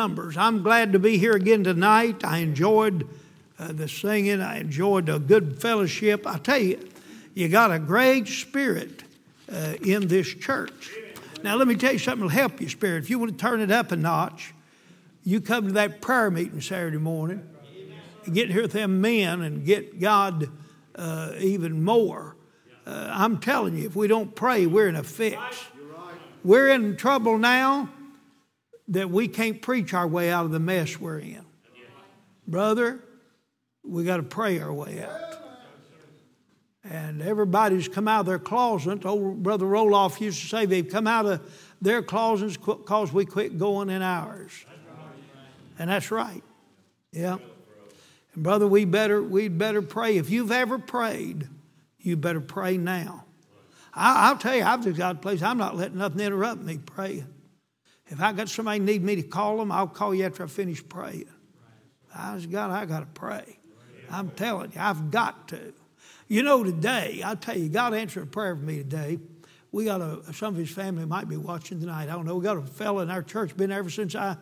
numbers. I'm glad to be here again tonight. I enjoyed uh, the singing, I enjoyed a good fellowship. I tell you, you got a great spirit uh, in this church. Now, let me tell you something that'll help your spirit. If you want to turn it up a notch, you come to that prayer meeting Saturday morning, get here with them men and get God uh, even more. Uh, I'm telling you, if we don't pray, we're in a fix. We're in trouble now that we can't preach our way out of the mess we're in. Brother, we got to pray our way out. And everybody's come out of their closets. Old Brother Roloff used to say they've come out of their closets because we quit going in ours. And that's right. Yeah. And brother, we better we'd better pray. If you've ever prayed, you better pray now. I, will tell you, I've just got a place. I'm not letting nothing interrupt me praying. If I got somebody need me to call them, I'll call you after I finish praying. I just got, I got to pray. I'm telling you, I've got to. You know, today, I tell you, God answered a prayer for me today. We got a, some of his family might be watching tonight. I don't know. We got a fellow in our church, been there ever since I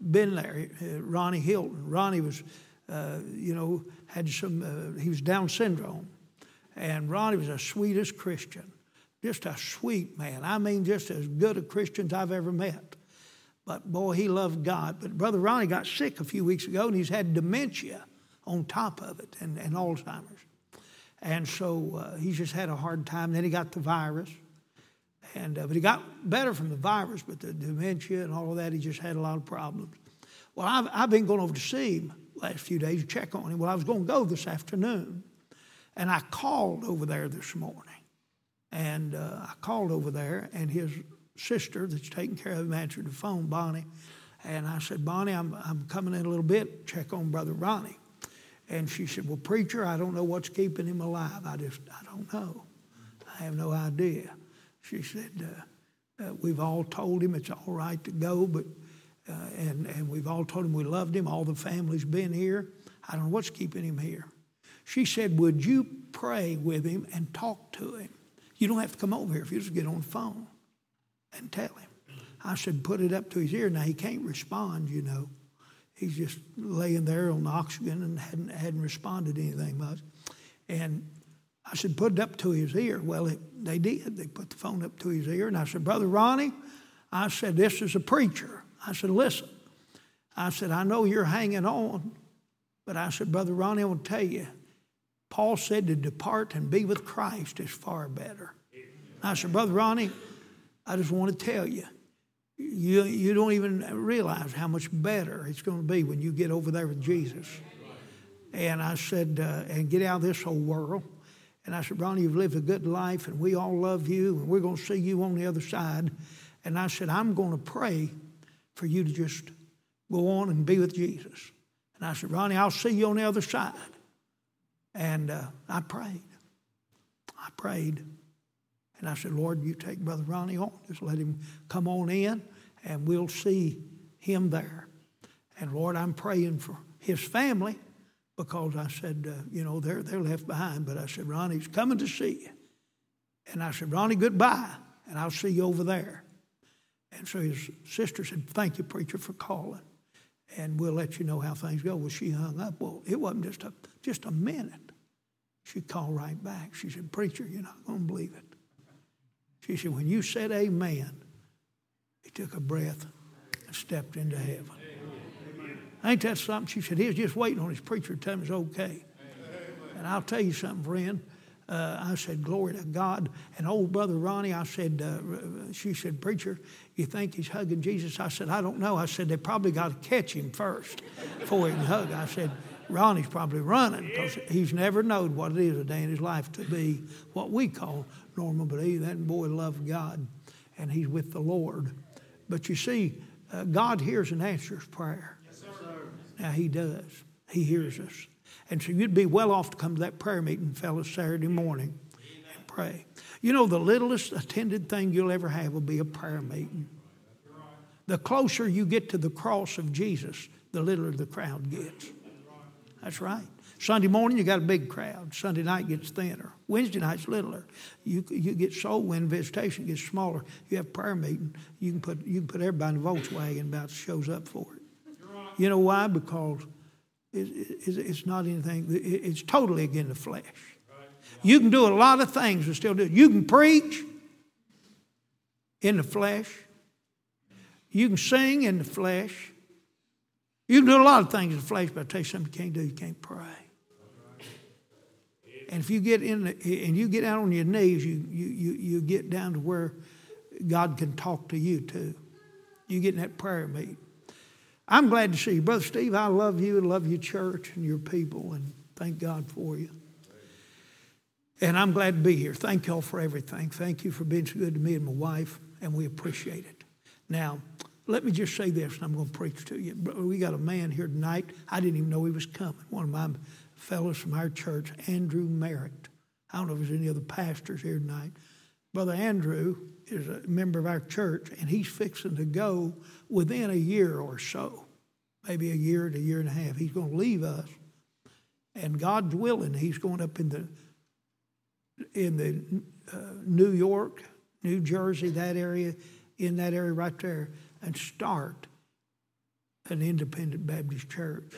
been there, Ronnie Hilton. Ronnie was, uh, you know, had some, uh, he was Down syndrome. And Ronnie was the sweetest Christian, just a sweet man. I mean, just as good a Christian as I've ever met. But boy, he loved God. But Brother Ronnie got sick a few weeks ago and he's had dementia on top of it and, and Alzheimer's. And so uh, he's just had a hard time. Then he got the virus. And, uh, but he got better from the virus, but the dementia and all of that, he just had a lot of problems. Well, I've, I've been going over to see him last few days to check on him. Well, I was going to go this afternoon. And I called over there this morning. And uh, I called over there, and his sister that's taking care of him answered the phone, Bonnie. And I said, Bonnie, I'm, I'm coming in a little bit, check on Brother Ronnie. And she said, Well, preacher, I don't know what's keeping him alive. I just, I don't know. I have no idea. She said, uh, uh, We've all told him it's all right to go, but, uh, and, and we've all told him we loved him. All the family's been here. I don't know what's keeping him here. She said, Would you pray with him and talk to him? You don't have to come over here if you just get on the phone and tell him. I said, put it up to his ear. Now, he can't respond, you know. He's just laying there on the oxygen and hadn't, hadn't responded anything much. And I said, put it up to his ear. Well, it, they did. They put the phone up to his ear. And I said, Brother Ronnie, I said, this is a preacher. I said, listen. I said, I know you're hanging on, but I said, Brother Ronnie, I want to tell you, Paul said to depart and be with Christ is far better. I said, Brother Ronnie, I just want to tell you, you, you don't even realize how much better it's going to be when you get over there with Jesus. And I said, uh, and get out of this whole world. And I said, Ronnie, you've lived a good life, and we all love you, and we're going to see you on the other side. And I said, I'm going to pray for you to just go on and be with Jesus. And I said, Ronnie, I'll see you on the other side. And uh, I prayed. I prayed. And I said, Lord, you take Brother Ronnie on. Just let him come on in, and we'll see him there. And Lord, I'm praying for his family because I said, uh, you know, they're, they're left behind. But I said, Ronnie's coming to see you. And I said, Ronnie, goodbye, and I'll see you over there. And so his sister said, Thank you, preacher, for calling. And we'll let you know how things go. Well, she hung up. Well, it wasn't just a, just a minute. She called right back. She said, Preacher, you're not going to believe it. She said, When you said amen, he took a breath and stepped into heaven. Amen. Ain't that something? She said, He was just waiting on his preacher to tell him it's okay. Amen. And I'll tell you something, friend. Uh, I said, Glory to God. And old brother Ronnie, I said, uh, she said, Preacher, you think he's hugging Jesus? I said, I don't know. I said, They probably got to catch him first before he can hug. I said, Ronnie's probably running because he's never known what it is a day in his life to be what we call normal, but he, that boy loved God and he's with the Lord. But you see, uh, God hears and answers prayer. Yes, now, he does. He hears us. And so you'd be well off to come to that prayer meeting, fellas, Saturday morning and pray. You know, the littlest attended thing you'll ever have will be a prayer meeting. The closer you get to the cross of Jesus, the littler the crowd gets. That's right. Sunday morning, you got a big crowd. Sunday night gets thinner. Wednesday night's littler. You, you get soul win visitation gets smaller. You have prayer meeting. You can put you can put everybody in the Volkswagen about shows up for it. You know why? Because it's not anything, it's totally against the flesh. You can do a lot of things and still do it. You can preach in the flesh, you can sing in the flesh, you can do a lot of things in the flesh, but I tell you something you can't do, you can't pray. And if you get in the, and you get out on your knees, you, you, you, you get down to where God can talk to you too. You get in that prayer meet. I'm glad to see you. Brother Steve, I love you and love your church and your people, and thank God for you. And I'm glad to be here. Thank y'all for everything. Thank you for being so good to me and my wife, and we appreciate it. Now, let me just say this, and I'm going to preach to you. We got a man here tonight. I didn't even know he was coming. One of my fellows from our church, Andrew Merritt. I don't know if there's any other pastors here tonight. Brother Andrew is a member of our church, and he's fixing to go within a year or so, maybe a year to a year and a half. He's going to leave us, and God's willing, he's going up in the in the uh, New York, New Jersey, that area, in that area right there, and start an independent Baptist church.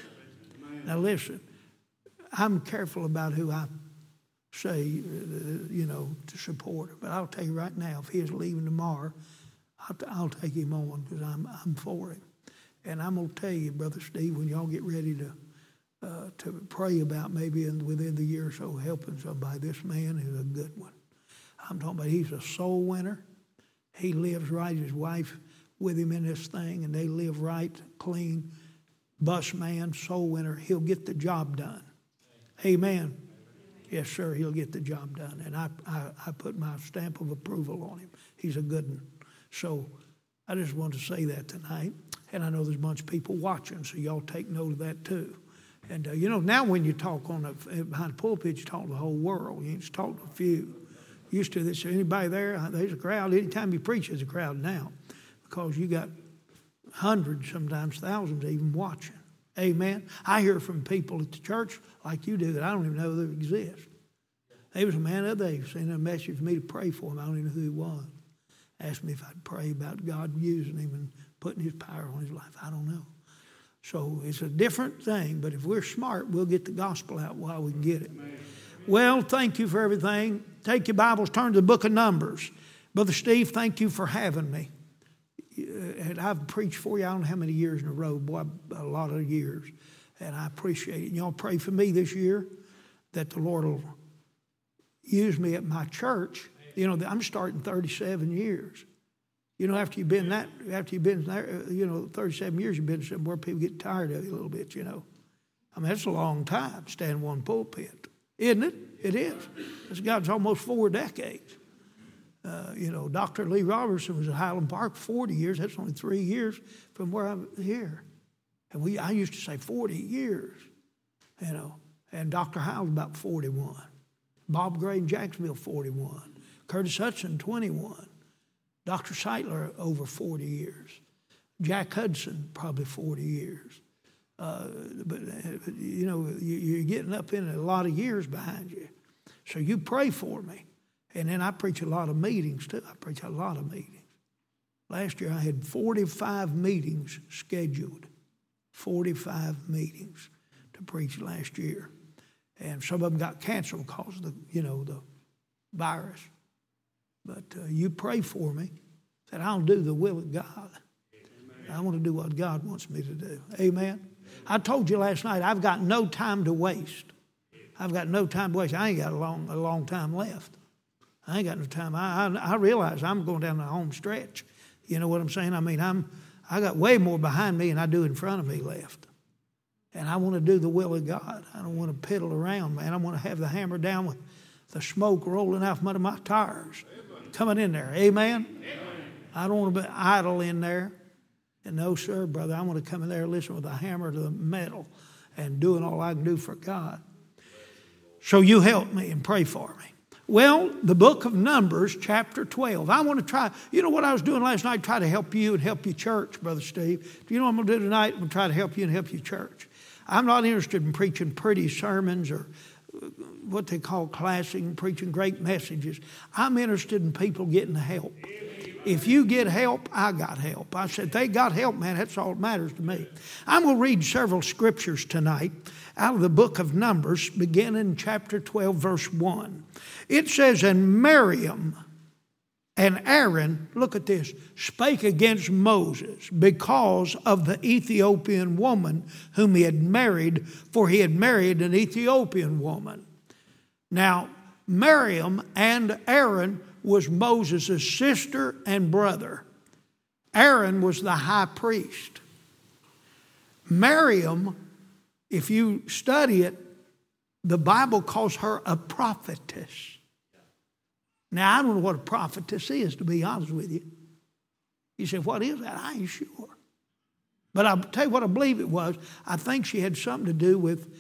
Now listen, I'm careful about who I say, you know, to support. But I'll tell you right now, if he is leaving tomorrow, I'll, I'll take him on because I'm, I'm for him. And I'm going to tell you, Brother Steve, when y'all get ready to uh, to pray about maybe in, within the year or so helping somebody, this man is a good one. I'm talking about he's a soul winner. He lives right. His wife with him in this thing, and they live right, clean, bus man, soul winner. He'll get the job done. Amen. Yes, sir, he'll get the job done. And I, I, I put my stamp of approval on him. He's a good one. So I just wanted to say that tonight. And I know there's a bunch of people watching, so y'all take note of that too. And uh, you know, now when you talk on the, behind the pulpit, you talk to the whole world. You just talk to a few. Used to this, anybody there? There's a crowd. Anytime you preach, there's a crowd now, because you got hundreds, sometimes thousands, even watching. Amen. I hear from people at the church like you do that I don't even know they exist. There was a man the other day sent a message for me to pray for him. I don't even know who he was. Asked me if I'd pray about God using him and putting his power on his life. I don't know. So it's a different thing, but if we're smart, we'll get the gospel out while we can get it. Well, thank you for everything. Take your Bibles, turn to the book of Numbers. Brother Steve, thank you for having me. Uh, and I've preached for you, I don't know how many years in a row, boy, a lot of years. And I appreciate it. And y'all pray for me this year that the Lord will use me at my church. You know, I'm starting 37 years. You know, after you've been that, after you've been there, uh, you know, 37 years, you've been somewhere people get tired of you a little bit, you know. I mean, that's a long time, standing one pulpit, isn't it? It is. This God's almost four decades. Uh, you know, Dr. Lee Roberson was at Highland Park 40 years. That's only three years from where I'm here. And we, I used to say 40 years, you know. And Dr. Howell's about 41. Bob Gray in Jacksonville, 41. Curtis Hutson, 21. Dr. Seitler, over 40 years. Jack Hudson, probably 40 years. Uh, but, you know, you're getting up in a lot of years behind you. So you pray for me. And then I preach a lot of meetings too. I preach a lot of meetings. Last year I had 45 meetings scheduled. 45 meetings to preach last year. And some of them got canceled because of the, you know, the virus. But uh, you pray for me that I'll do the will of God. Amen. I want to do what God wants me to do. Amen. I told you last night, I've got no time to waste. I've got no time to waste. I ain't got a long, a long time left. I ain't got no time. I, I, I realize I'm going down the home stretch. You know what I'm saying? I mean, I'm, I got way more behind me than I do in front of me left. And I want to do the will of God. I don't want to piddle around, man. I want to have the hammer down with the smoke rolling out from under my tires coming in there. Amen? Amen? I don't want to be idle in there. And no, sir, brother, I want to come in there and listen with a hammer to the metal and doing all I can do for God. So you help me and pray for me. Well, the book of Numbers, chapter 12. I want to try, you know what I was doing last night? Try to help you and help your church, Brother Steve. Do you know what I'm going to do tonight? I'm going to try to help you and help your church. I'm not interested in preaching pretty sermons or uh, what they call classing, preaching great messages. I'm interested in people getting help. If you get help, I got help. I said, they got help, man. That's all that matters to me. I'm going to read several scriptures tonight out of the book of Numbers, beginning in chapter 12, verse 1. It says, And Miriam and Aaron, look at this, spake against Moses because of the Ethiopian woman whom he had married, for he had married an Ethiopian woman. Now, Miriam and Aaron was Moses' sister and brother. Aaron was the high priest. Miriam, if you study it, the Bible calls her a prophetess. Now, I don't know what a prophetess is, to be honest with you. You say, What is that? I ain't sure. But I'll tell you what I believe it was. I think she had something to do with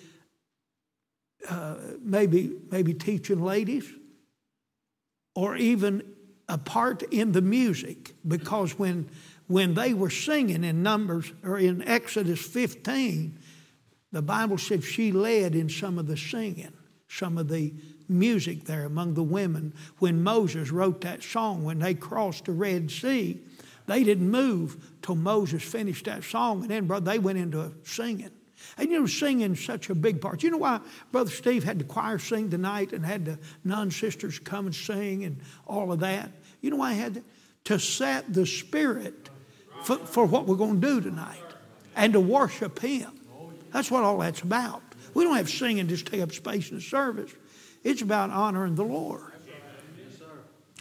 uh, maybe, maybe teaching ladies or even a part in the music because when, when they were singing in Numbers or in Exodus 15, the Bible said she led in some of the singing, some of the music there among the women. When Moses wrote that song, when they crossed the Red Sea, they didn't move till Moses finished that song, and then, brother, they went into singing. And you know, singing such a big part. You know why Brother Steve had the choir sing tonight and had the nun sisters come and sing and all of that? You know why I had that? To set the spirit for, for what we're going to do tonight and to worship Him. That's what all that's about. We don't have singing just take up space in the service. It's about honoring the Lord.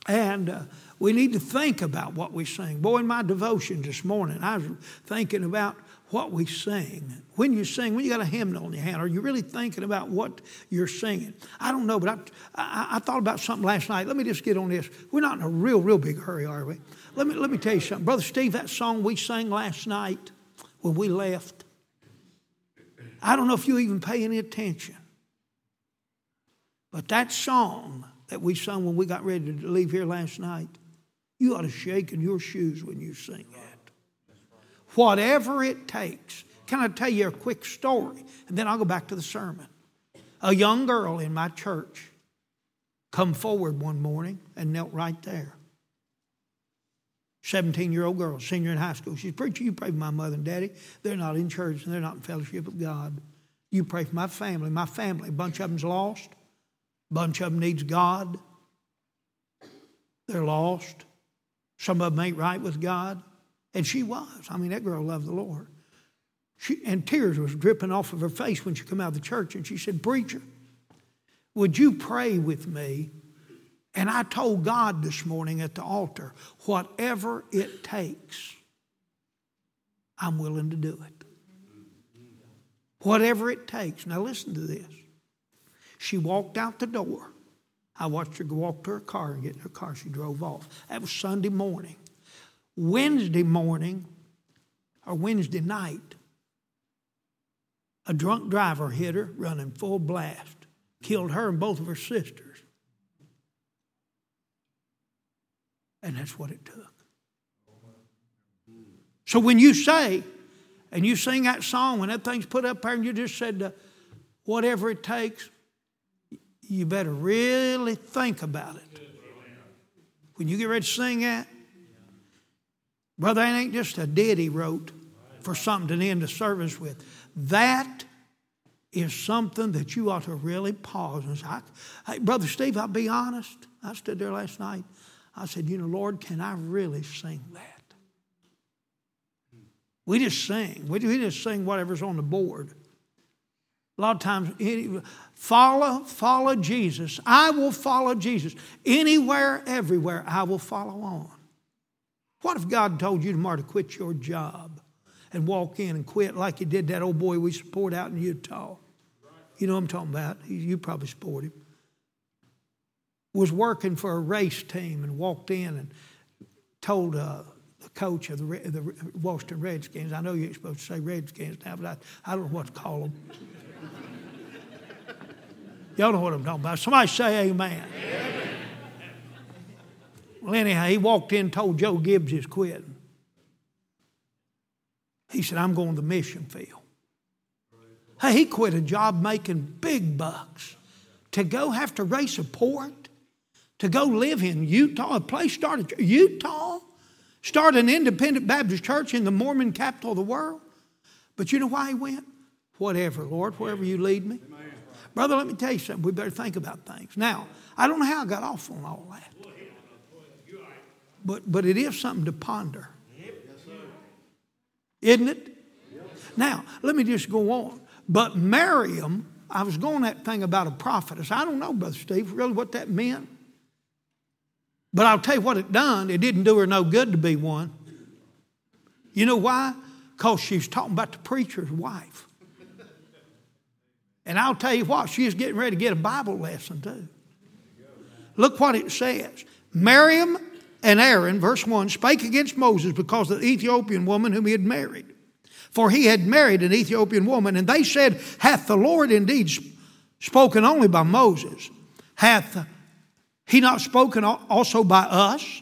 And uh, we need to think about what we sing. Boy, in my devotion this morning, I was thinking about what we sing. When you sing, when you got a hymnal in your hand, are you really thinking about what you're singing? I don't know, but I, I, I, thought about something last night. Let me just get on this. We're not in a real, real big hurry, are we? Let me, let me tell you something. Brother Steve, that song we sang last night when we left, I don't know if you even pay any attention. But that song that we sung when we got ready to leave here last night, you ought to shake in your shoes when you sing that whatever it takes. Can I tell you a quick story? And then I'll go back to the sermon. A young girl in my church come forward one morning and knelt right there. 17 year old girl, senior in high school. She's preacher, you pray for my mother and daddy. They're not in church and they're not in fellowship with God. You pray for my family. My family, a bunch of them's lost. A bunch of them needs God. They're lost. Some of them ain't right with God. And she was. I mean, that girl loved the Lord. She, and tears was dripping off of her face when she come out of the church. And she said, Preacher, would you pray with me? And I told God this morning at the altar, whatever it takes, I'm willing to do it. Whatever it takes. Now listen to this. She walked out the door. I watched her walk to her car and get in her car. She drove off. That was Sunday morning. Wednesday morning or Wednesday night, a drunk driver hit her running full blast, killed her and both of her sisters. And that's what it took. So when you say, and you sing that song, when that thing's put up there and you just said, whatever it takes, you better really think about it. When you get ready to sing that, Brother, that ain't just a ditty wrote for something to end the service with. That is something that you ought to really pause and say, hey, Brother Steve, I'll be honest. I stood there last night. I said, You know, Lord, can I really sing that? We just sing. We just sing whatever's on the board. A lot of times, follow, follow Jesus. I will follow Jesus. Anywhere, everywhere, I will follow on. What if God told you tomorrow to quit your job and walk in and quit like you did that old boy we support out in Utah? You know what I'm talking about. You probably support him. Was working for a race team and walked in and told uh, the coach of the, the Washington Redskins, I know you're supposed to say Redskins now, but I, I don't know what to call them. Y'all know what I'm talking about. Somebody say amen. amen. Well, anyhow, he walked in and told Joe Gibbs he's quitting. He said, I'm going to the mission field. Hey, he quit a job making big bucks to go have to race a port, to go live in Utah, a place started Utah. start an independent Baptist church in the Mormon capital of the world. But you know why he went? Whatever, Lord, wherever you lead me. Brother, let me tell you something. We better think about things. Now, I don't know how I got off on all that. But, but it is something to ponder. Isn't it? Now, let me just go on. But Miriam, I was going that thing about a prophetess. I don't know, Brother Steve, really what that meant. But I'll tell you what it done. It didn't do her no good to be one. You know why? Because she's talking about the preacher's wife. And I'll tell you what, she's getting ready to get a Bible lesson too. Look what it says. Miriam and Aaron, verse 1, spake against Moses because of the Ethiopian woman whom he had married. For he had married an Ethiopian woman, and they said, Hath the Lord indeed spoken only by Moses? Hath he not spoken also by us?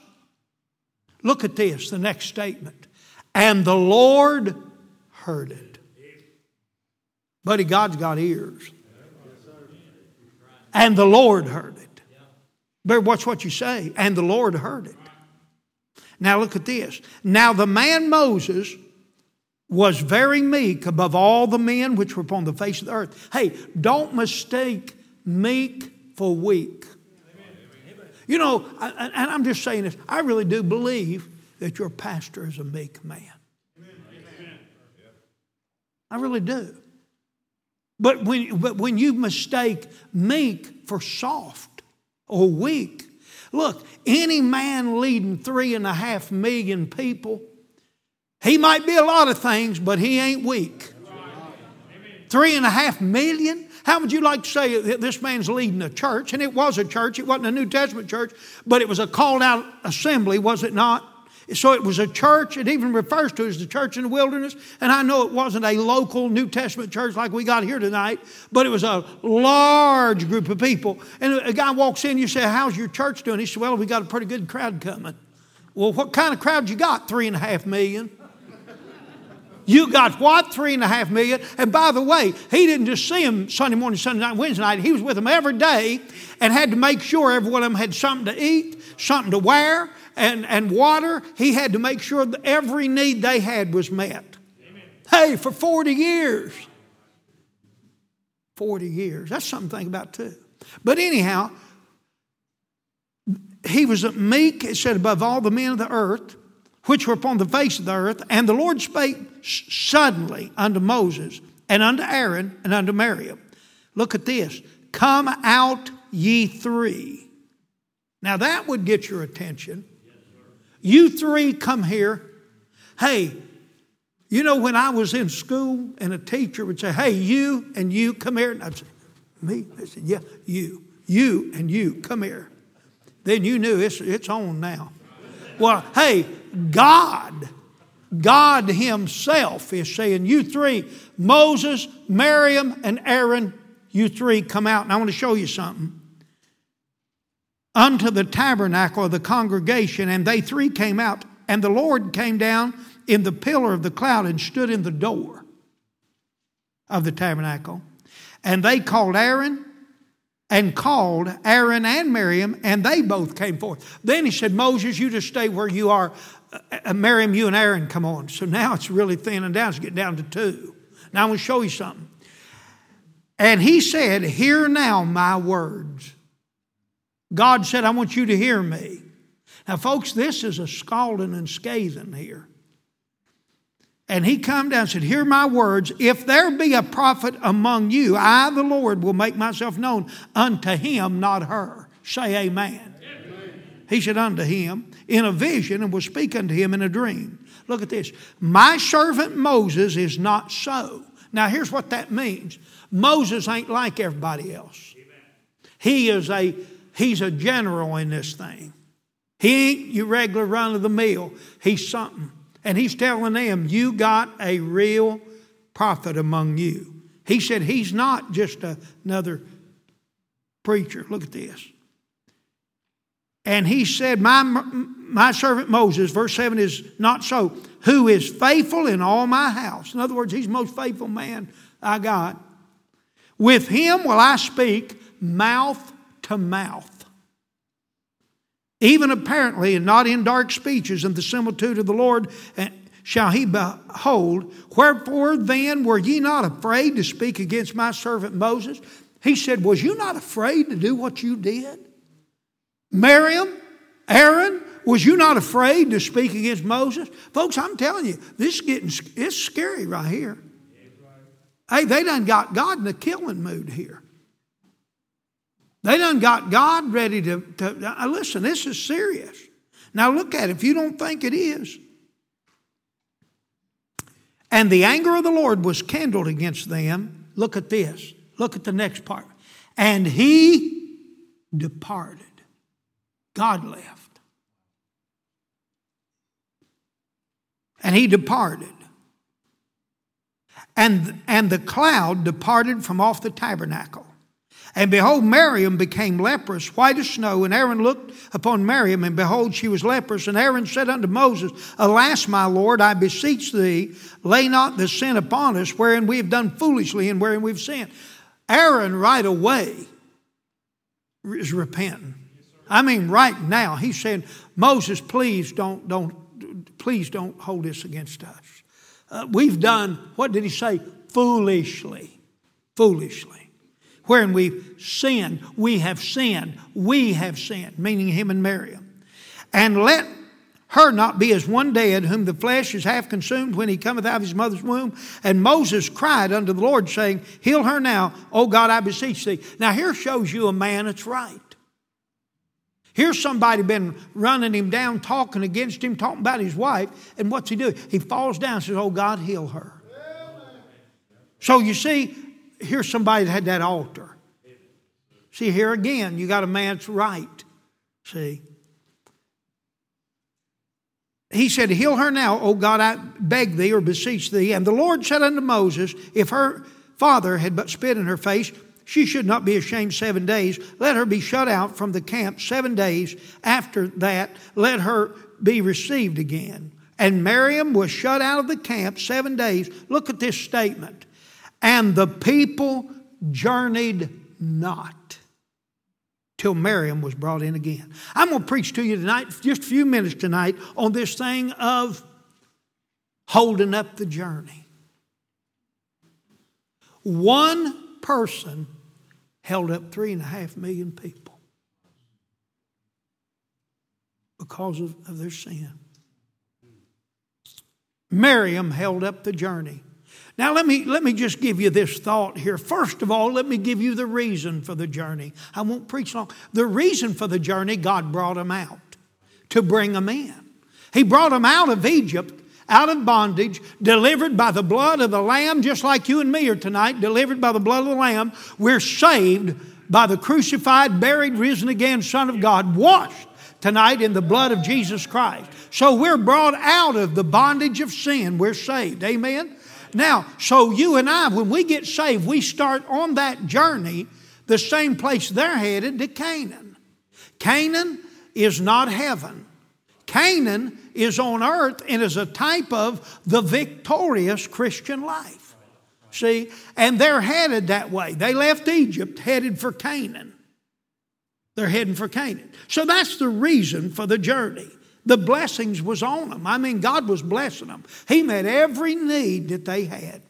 Look at this, the next statement. And the Lord heard it. Buddy, God's got ears. And the Lord heard it. Better watch what you say. And the Lord heard it. Now look at this. Now the man Moses was very meek above all the men which were upon the face of the earth. Hey, don't mistake meek for weak. You know, and I'm just saying this, I really do believe that your pastor is a meek man. I really do. But when, but when you mistake meek for soft or weak, look, any man leading three and a half million people, he might be a lot of things, but he ain't weak. Three and a half million? How would you like to say that this man's leading a church? And it was a church, it wasn't a New Testament church, but it was a called out assembly, was it not? So it was a church. It even refers to as the church in the wilderness. And I know it wasn't a local New Testament church like we got here tonight, but it was a large group of people. And a guy walks in, you say, How's your church doing? He said, Well, we got a pretty good crowd coming. Well, what kind of crowd you got? Three and a half million. You got what? Three and a half million. And by the way, he didn't just see them Sunday morning, Sunday night, Wednesday night. He was with them every day and had to make sure every one of them had something to eat, something to wear, and, and water. He had to make sure that every need they had was met. Amen. Hey, for 40 years. 40 years. That's something to think about too. But anyhow, he was meek, it said, above all the men of the earth which were upon the face of the earth. And the Lord spake suddenly unto Moses and unto Aaron and unto Miriam. Look at this. Come out, ye three. Now that would get your attention. You three come here. Hey, you know when I was in school and a teacher would say, Hey, you and you come here. And I'd say, Me? They said, Yeah, you. You and you come here. Then you knew it's, it's on now. Well, hey, God, God Himself is saying, You three, Moses, Miriam, and Aaron, you three come out. And I want to show you something. Unto the tabernacle of the congregation, and they three came out, and the Lord came down in the pillar of the cloud and stood in the door of the tabernacle. And they called Aaron and called Aaron and Miriam, and they both came forth. Then he said, Moses, you just stay where you are. Uh, Miriam, you and Aaron come on. So now it's really thinning down. It's getting down to two. Now I'm going to show you something. And he said, Hear now my words. God said, I want you to hear me. Now, folks, this is a scalding and scathing here. And he come down and said, Hear my words. If there be a prophet among you, I, the Lord, will make myself known unto him, not her. Say amen. amen. He said, Unto him in a vision and will speak unto him in a dream. Look at this. My servant Moses is not so. Now, here's what that means Moses ain't like everybody else. He is a he's a general in this thing. He ain't your regular run of the mill. He's something. And he's telling them, You got a real prophet among you. He said, He's not just another preacher. Look at this. And he said, my, my servant Moses, verse 7 is not so, who is faithful in all my house. In other words, he's the most faithful man I got. With him will I speak mouth to mouth. even apparently, and not in dark speeches, and the similitude of the Lord shall he behold. Wherefore then were ye not afraid to speak against my servant Moses? He said, Was you not afraid to do what you did? Miriam, Aaron, was you not afraid to speak against Moses? Folks, I'm telling you, this is getting it's scary right here. Hey, they done got God in a killing mood here. They done got God ready to, to uh, listen, this is serious. Now look at it. If you don't think it is. And the anger of the Lord was kindled against them. Look at this. Look at the next part. And he departed. God left. And he departed. And, and the cloud departed from off the tabernacle. And behold, Miriam became leprous, white as snow. And Aaron looked upon Miriam, and behold, she was leprous. And Aaron said unto Moses, Alas, my Lord, I beseech thee, lay not the sin upon us, wherein we have done foolishly and wherein we've sinned. Aaron, right away, is repenting. I mean, right now, he's saying, Moses, please don't, don't, please don't hold this against us. Uh, we've done, what did he say? Foolishly. Foolishly. Wherein we've sinned, we have sinned, we have sinned, meaning him and Miriam. And let her not be as one dead, whom the flesh is half consumed when he cometh out of his mother's womb. And Moses cried unto the Lord, saying, Heal her now, O God, I beseech thee. Now here shows you a man that's right. Here's somebody been running him down, talking against him, talking about his wife, and what's he do? He falls down and says, Oh God, heal her. So you see, here's somebody that had that altar. See, here again, you got a man's right. See? He said, Heal her now, O God, I beg thee or beseech thee. And the Lord said unto Moses, If her father had but spit in her face, she should not be ashamed seven days. Let her be shut out from the camp seven days. After that, let her be received again. And Miriam was shut out of the camp seven days. Look at this statement. And the people journeyed not till Miriam was brought in again. I'm going to preach to you tonight, just a few minutes tonight, on this thing of holding up the journey. One person held up three and a half million people because of, of their sin. Miriam held up the journey. Now, let me, let me just give you this thought here. First of all, let me give you the reason for the journey. I won't preach long. The reason for the journey, God brought them out to bring them in. He brought them out of Egypt out of bondage, delivered by the blood of the Lamb, just like you and me are tonight, delivered by the blood of the Lamb. We're saved by the crucified, buried, risen again Son of God, washed tonight in the blood of Jesus Christ. So we're brought out of the bondage of sin. We're saved. Amen? Now, so you and I, when we get saved, we start on that journey the same place they're headed to Canaan. Canaan is not heaven. Canaan is on earth and is a type of the victorious Christian life. See, and they're headed that way. They left Egypt headed for Canaan. They're heading for Canaan. So that's the reason for the journey. The blessings was on them. I mean, God was blessing them. He met every need that they had.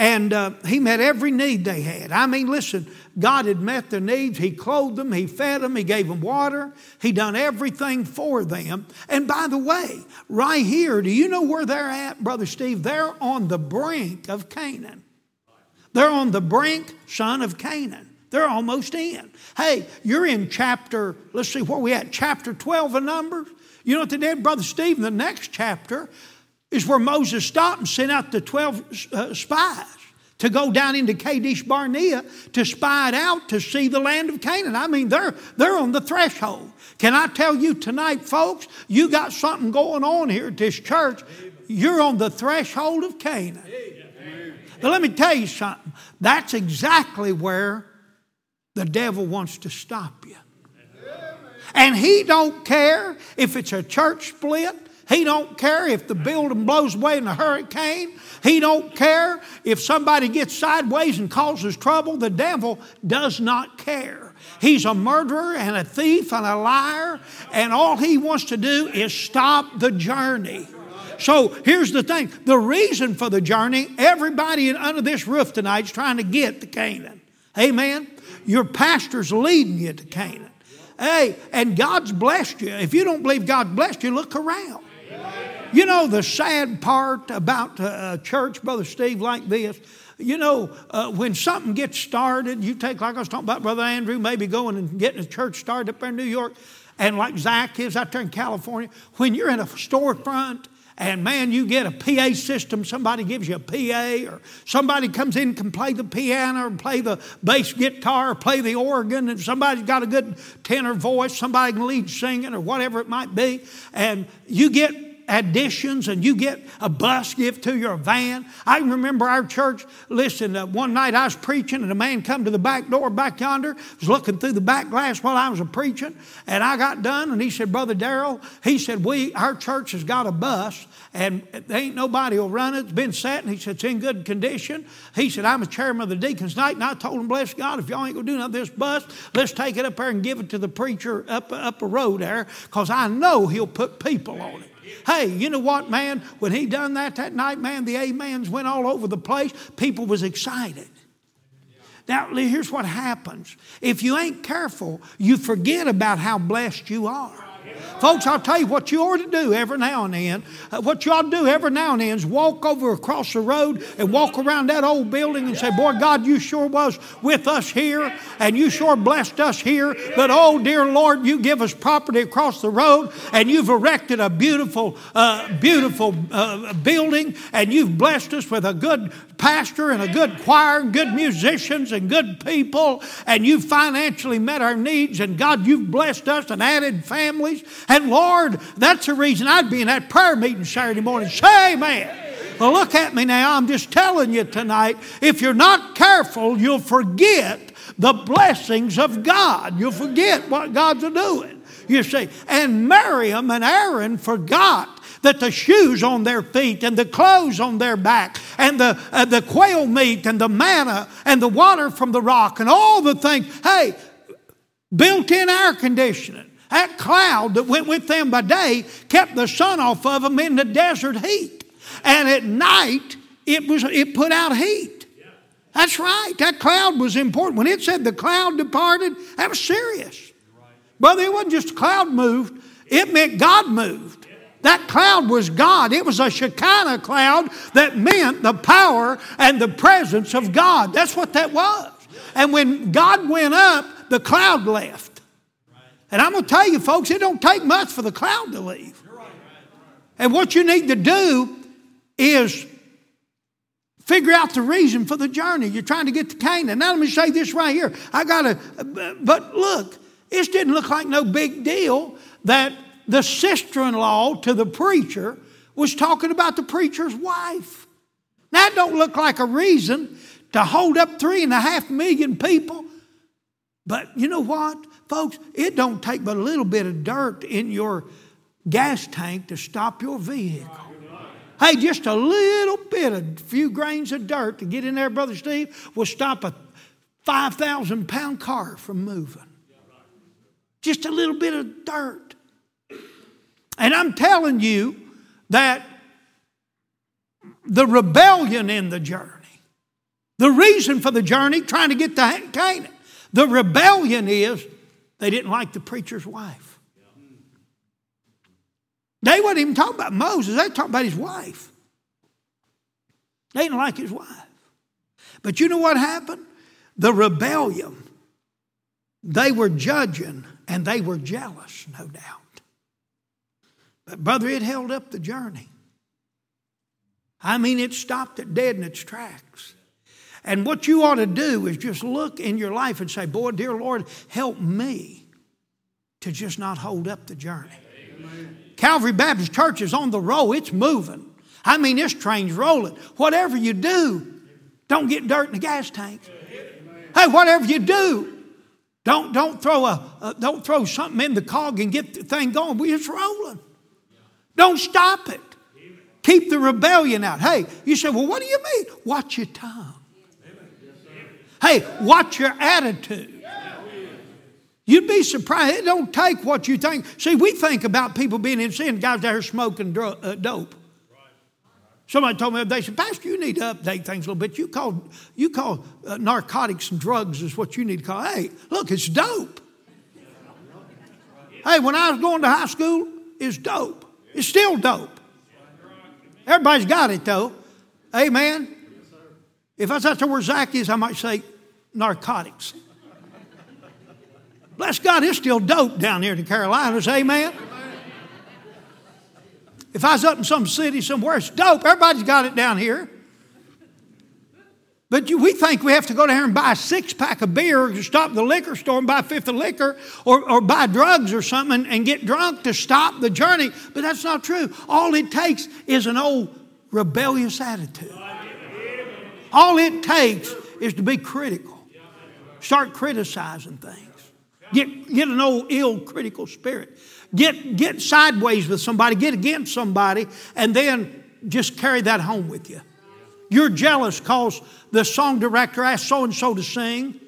And uh, he met every need they had. I mean, listen, God had met their needs. He clothed them, He fed them, He gave them water, He done everything for them. And by the way, right here, do you know where they're at, Brother Steve? They're on the brink of Canaan. They're on the brink, son of Canaan. They're almost in. Hey, you're in chapter, let's see where we at, chapter 12 of Numbers. You know what they did, Brother Steve? In the next chapter, is where Moses stopped and sent out the 12 uh, spies to go down into Kadesh Barnea to spy it out to see the land of Canaan. I mean, they're, they're on the threshold. Can I tell you tonight, folks, you got something going on here at this church. You're on the threshold of Canaan. But let me tell you something. That's exactly where the devil wants to stop you. And he don't care if it's a church split. He don't care if the building blows away in a hurricane. He don't care if somebody gets sideways and causes trouble. The devil does not care. He's a murderer and a thief and a liar, and all he wants to do is stop the journey. So here's the thing the reason for the journey, everybody under this roof tonight is trying to get to Canaan. Amen. Your pastor's leading you to Canaan. Hey, and God's blessed you. If you don't believe God blessed you, look around. You know the sad part about a church, Brother Steve, like this. You know, uh, when something gets started, you take, like I was talking about Brother Andrew, maybe going and getting a church started up there in New York, and like Zach is out there in California, when you're in a storefront and man, you get a PA system, somebody gives you a PA, or somebody comes in and can play the piano, or play the bass guitar, or play the organ, and somebody's got a good tenor voice, somebody can lead singing, or whatever it might be, and you get additions and you get a bus gift to your van. I remember our church, listen, uh, one night I was preaching and a man come to the back door back yonder, was looking through the back glass while I was preaching, and I got done and he said, Brother Darrell, he said, we, our church has got a bus and there ain't nobody will run it. It's been set, and he said, it's in good condition. He said, I'm a chairman of the deacons night, and I told him, bless God, if y'all ain't gonna do nothing this bus, let's take it up there and give it to the preacher up, up a road there, because I know he'll put people on it. Hey, you know what, man? When he done that that night, man, the amens went all over the place. People was excited. Now, here's what happens. If you ain't careful, you forget about how blessed you are. Folks, I'll tell you what you ought to do every now and then. Uh, what you ought to do every now and then is walk over across the road and walk around that old building and say, Boy, God, you sure was with us here and you sure blessed us here. But oh, dear Lord, you give us property across the road and you've erected a beautiful, uh, beautiful uh, building and you've blessed us with a good pastor and a good choir and good musicians and good people, and you've financially met our needs, and God, you've blessed us and added families. And Lord, that's the reason I'd be in that prayer meeting Saturday morning. Say amen. Well, look at me now. I'm just telling you tonight if you're not careful, you'll forget the blessings of God. You'll forget what God's doing. You see, and Miriam and Aaron forgot that the shoes on their feet and the clothes on their back and the, uh, the quail meat and the manna and the water from the rock and all the things. Hey, built in air conditioning. That cloud that went with them by day kept the sun off of them in the desert heat. And at night, it, was, it put out heat. That's right. That cloud was important. When it said the cloud departed, that was serious. Brother, it wasn't just a cloud moved, it meant God moved. That cloud was God. It was a Shekinah cloud that meant the power and the presence of God. That's what that was. And when God went up, the cloud left. And I'm going to tell you, folks, it don't take much for the cloud to leave. And what you need to do is figure out the reason for the journey. You're trying to get to Canaan. Now, let me say this right here. I got to, but look, it didn't look like no big deal that the sister in law to the preacher was talking about the preacher's wife. That don't look like a reason to hold up three and a half million people. But you know what, folks? It don't take but a little bit of dirt in your gas tank to stop your vehicle. Hey, just a little bit, a few grains of dirt to get in there, Brother Steve, will stop a 5,000 pound car from moving. Just a little bit of dirt. And I'm telling you that the rebellion in the journey, the reason for the journey, trying to get to Canaan, the rebellion is they didn't like the preacher's wife. They wasn't even talking about Moses, they talking about his wife. They didn't like his wife. But you know what happened? The rebellion, they were judging and they were jealous, no doubt. Brother, it held up the journey. I mean, it stopped it dead in its tracks. And what you ought to do is just look in your life and say, Boy, dear Lord, help me to just not hold up the journey. Amen. Calvary Baptist Church is on the roll, it's moving. I mean, this train's rolling. Whatever you do, don't get dirt in the gas tank. Hey, whatever you do, don't, don't, throw, a, uh, don't throw something in the cog and get the thing going. We just rolling. Don't stop it. Keep the rebellion out. Hey, you say, well, what do you mean? Watch your tongue. Hey, watch your attitude. You'd be surprised. It don't take what you think. See, we think about people being in sin, guys out here smoking dro- uh, dope. Somebody told me they said, Pastor, you need to update things a little bit. You call, you call uh, narcotics and drugs is what you need to call. Hey, look, it's dope. Hey, when I was going to high school, it's dope. It's still dope. Everybody's got it though. Amen. If I was out there where Zach is, I might say narcotics. Bless God, it's still dope down here in the Carolinas. Amen. If I was up in some city somewhere, it's dope. Everybody's got it down here. But you, we think we have to go down here and buy a six pack of beer to stop the liquor store and buy a fifth of liquor or, or buy drugs or something and, and get drunk to stop the journey. But that's not true. All it takes is an old rebellious attitude. All it takes is to be critical, start criticizing things. Get, get an old ill critical spirit. Get, get sideways with somebody, get against somebody, and then just carry that home with you. You're jealous because the song director asked so and so to sing,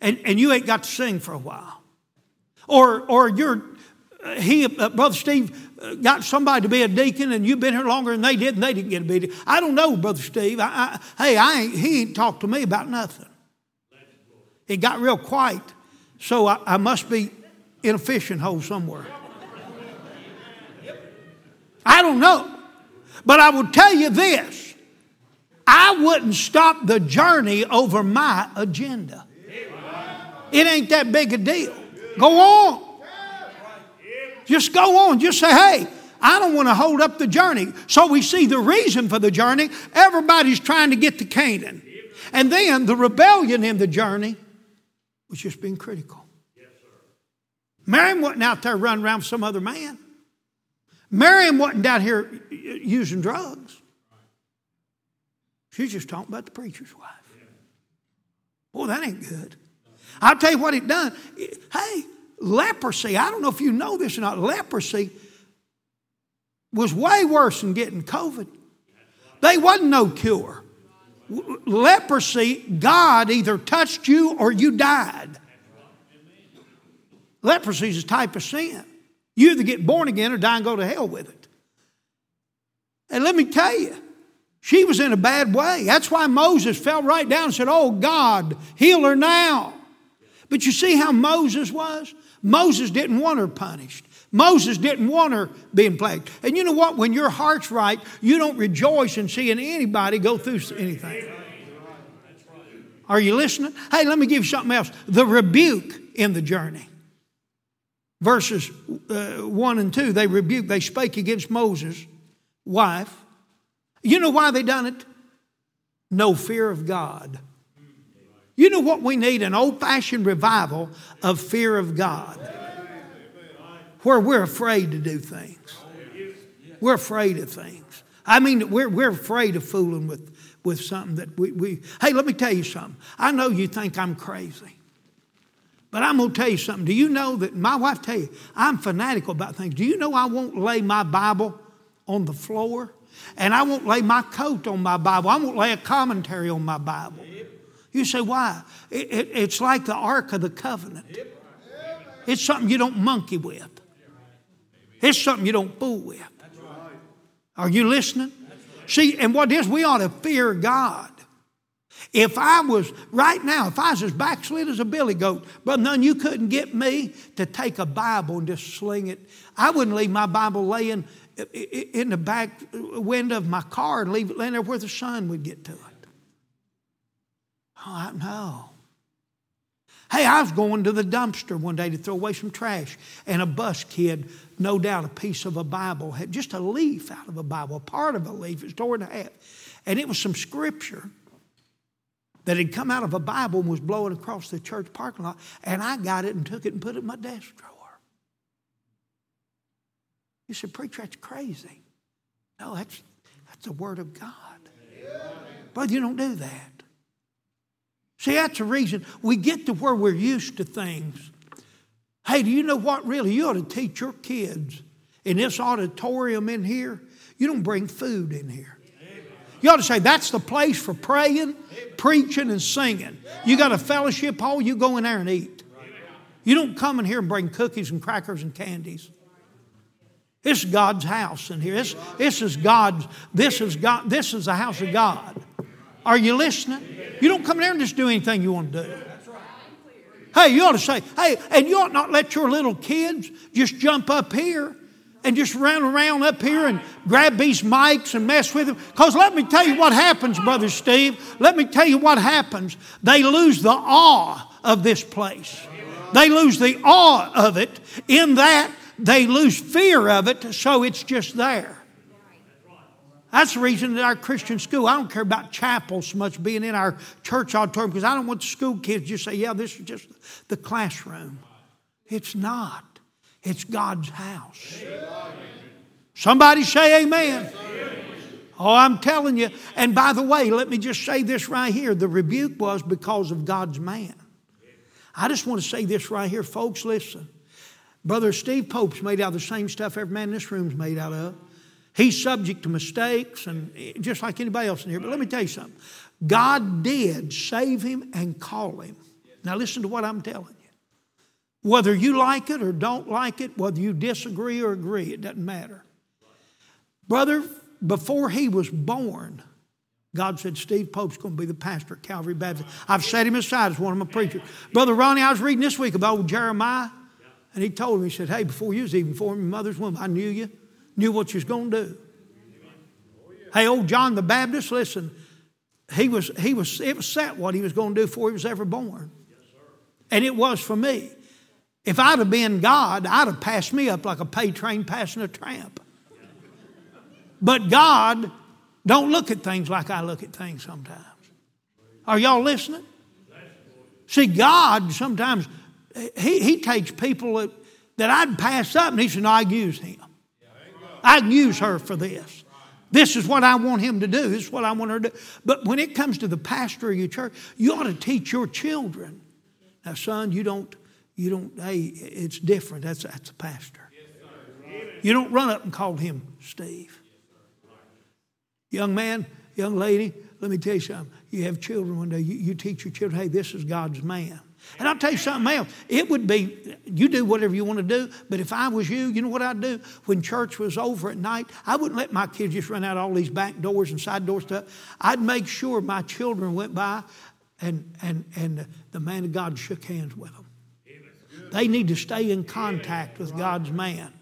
and, and you ain't got to sing for a while. Or, or you're, uh, he, uh, Brother Steve, uh, got somebody to be a deacon, and you've been here longer than they did, and they didn't get a be. I don't know, Brother Steve. I, I, hey, I ain't, he ain't talked to me about nothing. It got real quiet, so I, I must be in a fishing hole somewhere. I don't know. But I will tell you this I wouldn't stop the journey over my agenda. It ain't that big a deal. Go on. Just go on. Just say, hey, I don't want to hold up the journey. So we see the reason for the journey. Everybody's trying to get to Canaan. And then the rebellion in the journey was just being critical. Miriam wasn't out there running around with some other man. Miriam wasn't down here using drugs. She's just talking about the preacher's wife. Boy, that ain't good. I'll tell you what it done. Hey, leprosy, I don't know if you know this or not, leprosy was way worse than getting COVID. They wasn't no cure. Leprosy, God either touched you or you died. Leprosy is a type of sin. You either get born again or die and go to hell with it. And let me tell you, she was in a bad way. That's why Moses fell right down and said, Oh God, heal her now. But you see how Moses was? Moses didn't want her punished. Moses didn't want her being plagued. And you know what? When your heart's right, you don't rejoice in seeing anybody go through anything. Are you listening? Hey, let me give you something else. The rebuke in the journey verses uh, 1 and 2, they rebuked, they spake against Moses' wife. You know why they done it? No fear of God. You know what we need? An old fashioned revival of fear of God. Where we're afraid to do things. We're afraid of things. I mean, we're, we're afraid of fooling with, with something that we, we. Hey, let me tell you something. I know you think I'm crazy. But I'm going to tell you something. Do you know that my wife tell you I'm fanatical about things? Do you know I won't lay my Bible on the floor? And I won't lay my coat on my Bible. I won't lay a commentary on my Bible. You say, why? It, it, it's like the Ark of the Covenant. It's something you don't monkey with. It's something you don't fool with. Are you listening? See, and what is, we ought to fear God. If I was, right now, if I was as backslid as a billy goat, but none you couldn't get me to take a Bible and just sling it. I wouldn't leave my Bible laying in the back window of my car and leave it laying there where the sun would get to it. Oh, I know. Hey, I was going to the dumpster one day to throw away some trash, and a bus kid, no doubt a piece of a Bible, had just a leaf out of a Bible, part of a leaf, it's torn in half. And it was some scripture that had come out of a Bible and was blowing across the church parking lot, and I got it and took it and put it in my desk drawer. You said, Preacher, that's crazy. No, that's, that's the Word of God. But you don't do that. See, that's the reason we get to where we're used to things. Hey, do you know what really? You ought to teach your kids in this auditorium in here. You don't bring food in here. You ought to say that's the place for praying, preaching, and singing. You got a fellowship hall, you go in there and eat. You don't come in here and bring cookies and crackers and candies. This is God's house in here. This, this is God's, this is God, this is the house of God. Are you listening? You don't come in here and just do anything you want to do. Hey, you ought to say, hey, and you ought not let your little kids just jump up here and just run around up here and grab these mics and mess with them. Because let me tell you what happens, Brother Steve. Let me tell you what happens. They lose the awe of this place. They lose the awe of it in that they lose fear of it, so it's just there. That's the reason that our Christian school, I don't care about chapel so much being in our church auditorium because I don't want the school kids to just say, yeah, this is just the classroom. It's not, it's God's house. Somebody say amen. Oh, I'm telling you. And by the way, let me just say this right here the rebuke was because of God's man. I just want to say this right here, folks, listen. Brother Steve Pope's made out of the same stuff every man in this room's made out of. He's subject to mistakes and eh, just like anybody else in here. But let me tell you something. God did save him and call him. Now listen to what I'm telling you. Whether you like it or don't like it, whether you disagree or agree, it doesn't matter. Brother, before he was born, God said, Steve Pope's going to be the pastor at Calvary Baptist. I've set him aside as one of my preachers. Brother Ronnie, I was reading this week about Jeremiah, and he told me, he said, Hey, before you was even formed in mother's womb, I knew you, knew what you was going to do. Hey, old John the Baptist, listen, he was, he was, it was set what he was going to do before he was ever born. And it was for me. If I'd have been God, I'd have passed me up like a pay train passing a tramp. But God don't look at things like I look at things sometimes. Are y'all listening? See, God sometimes, He, he takes people that, that I'd pass up and He said, No, I use him. I can use her for this. This is what I want him to do. This is what I want her to do. But when it comes to the pastor of your church, you ought to teach your children. Now, son, you don't, you don't, hey, it's different. That's, that's a pastor. You don't run up and call him Steve. Young man, young lady, let me tell you something. You have children one day, you, you teach your children, hey, this is God's man. And I'll tell you something else. It would be, you do whatever you want to do, but if I was you, you know what I'd do? When church was over at night, I wouldn't let my kids just run out all these back doors and side door stuff. I'd make sure my children went by and, and, and the man of God shook hands with them. They need to stay in contact with God's man.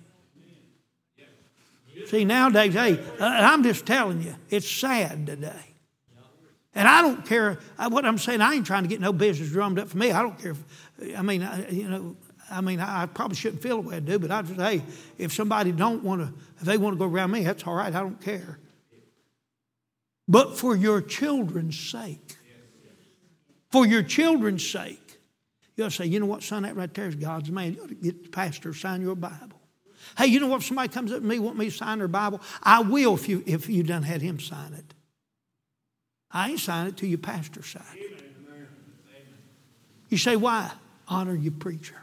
See, nowadays, hey, I'm just telling you, it's sad today. And I don't care what I'm saying. I ain't trying to get no business drummed up for me. I don't care. If, I mean, I, you know, I mean, I, probably shouldn't feel the way I do, but I just, hey, if somebody don't want to, if they want to go around me, that's all right. I don't care. But for your children's sake, for your children's sake, you ought to say, you know what, son, that right there is God's man. You ought to get the pastor to sign your Bible. Hey, you know what? If somebody comes up to me, want me to sign their Bible, I will if you if you done had him sign it. I ain't sign it till your pastor sign it. You say, why? Honor your preacher.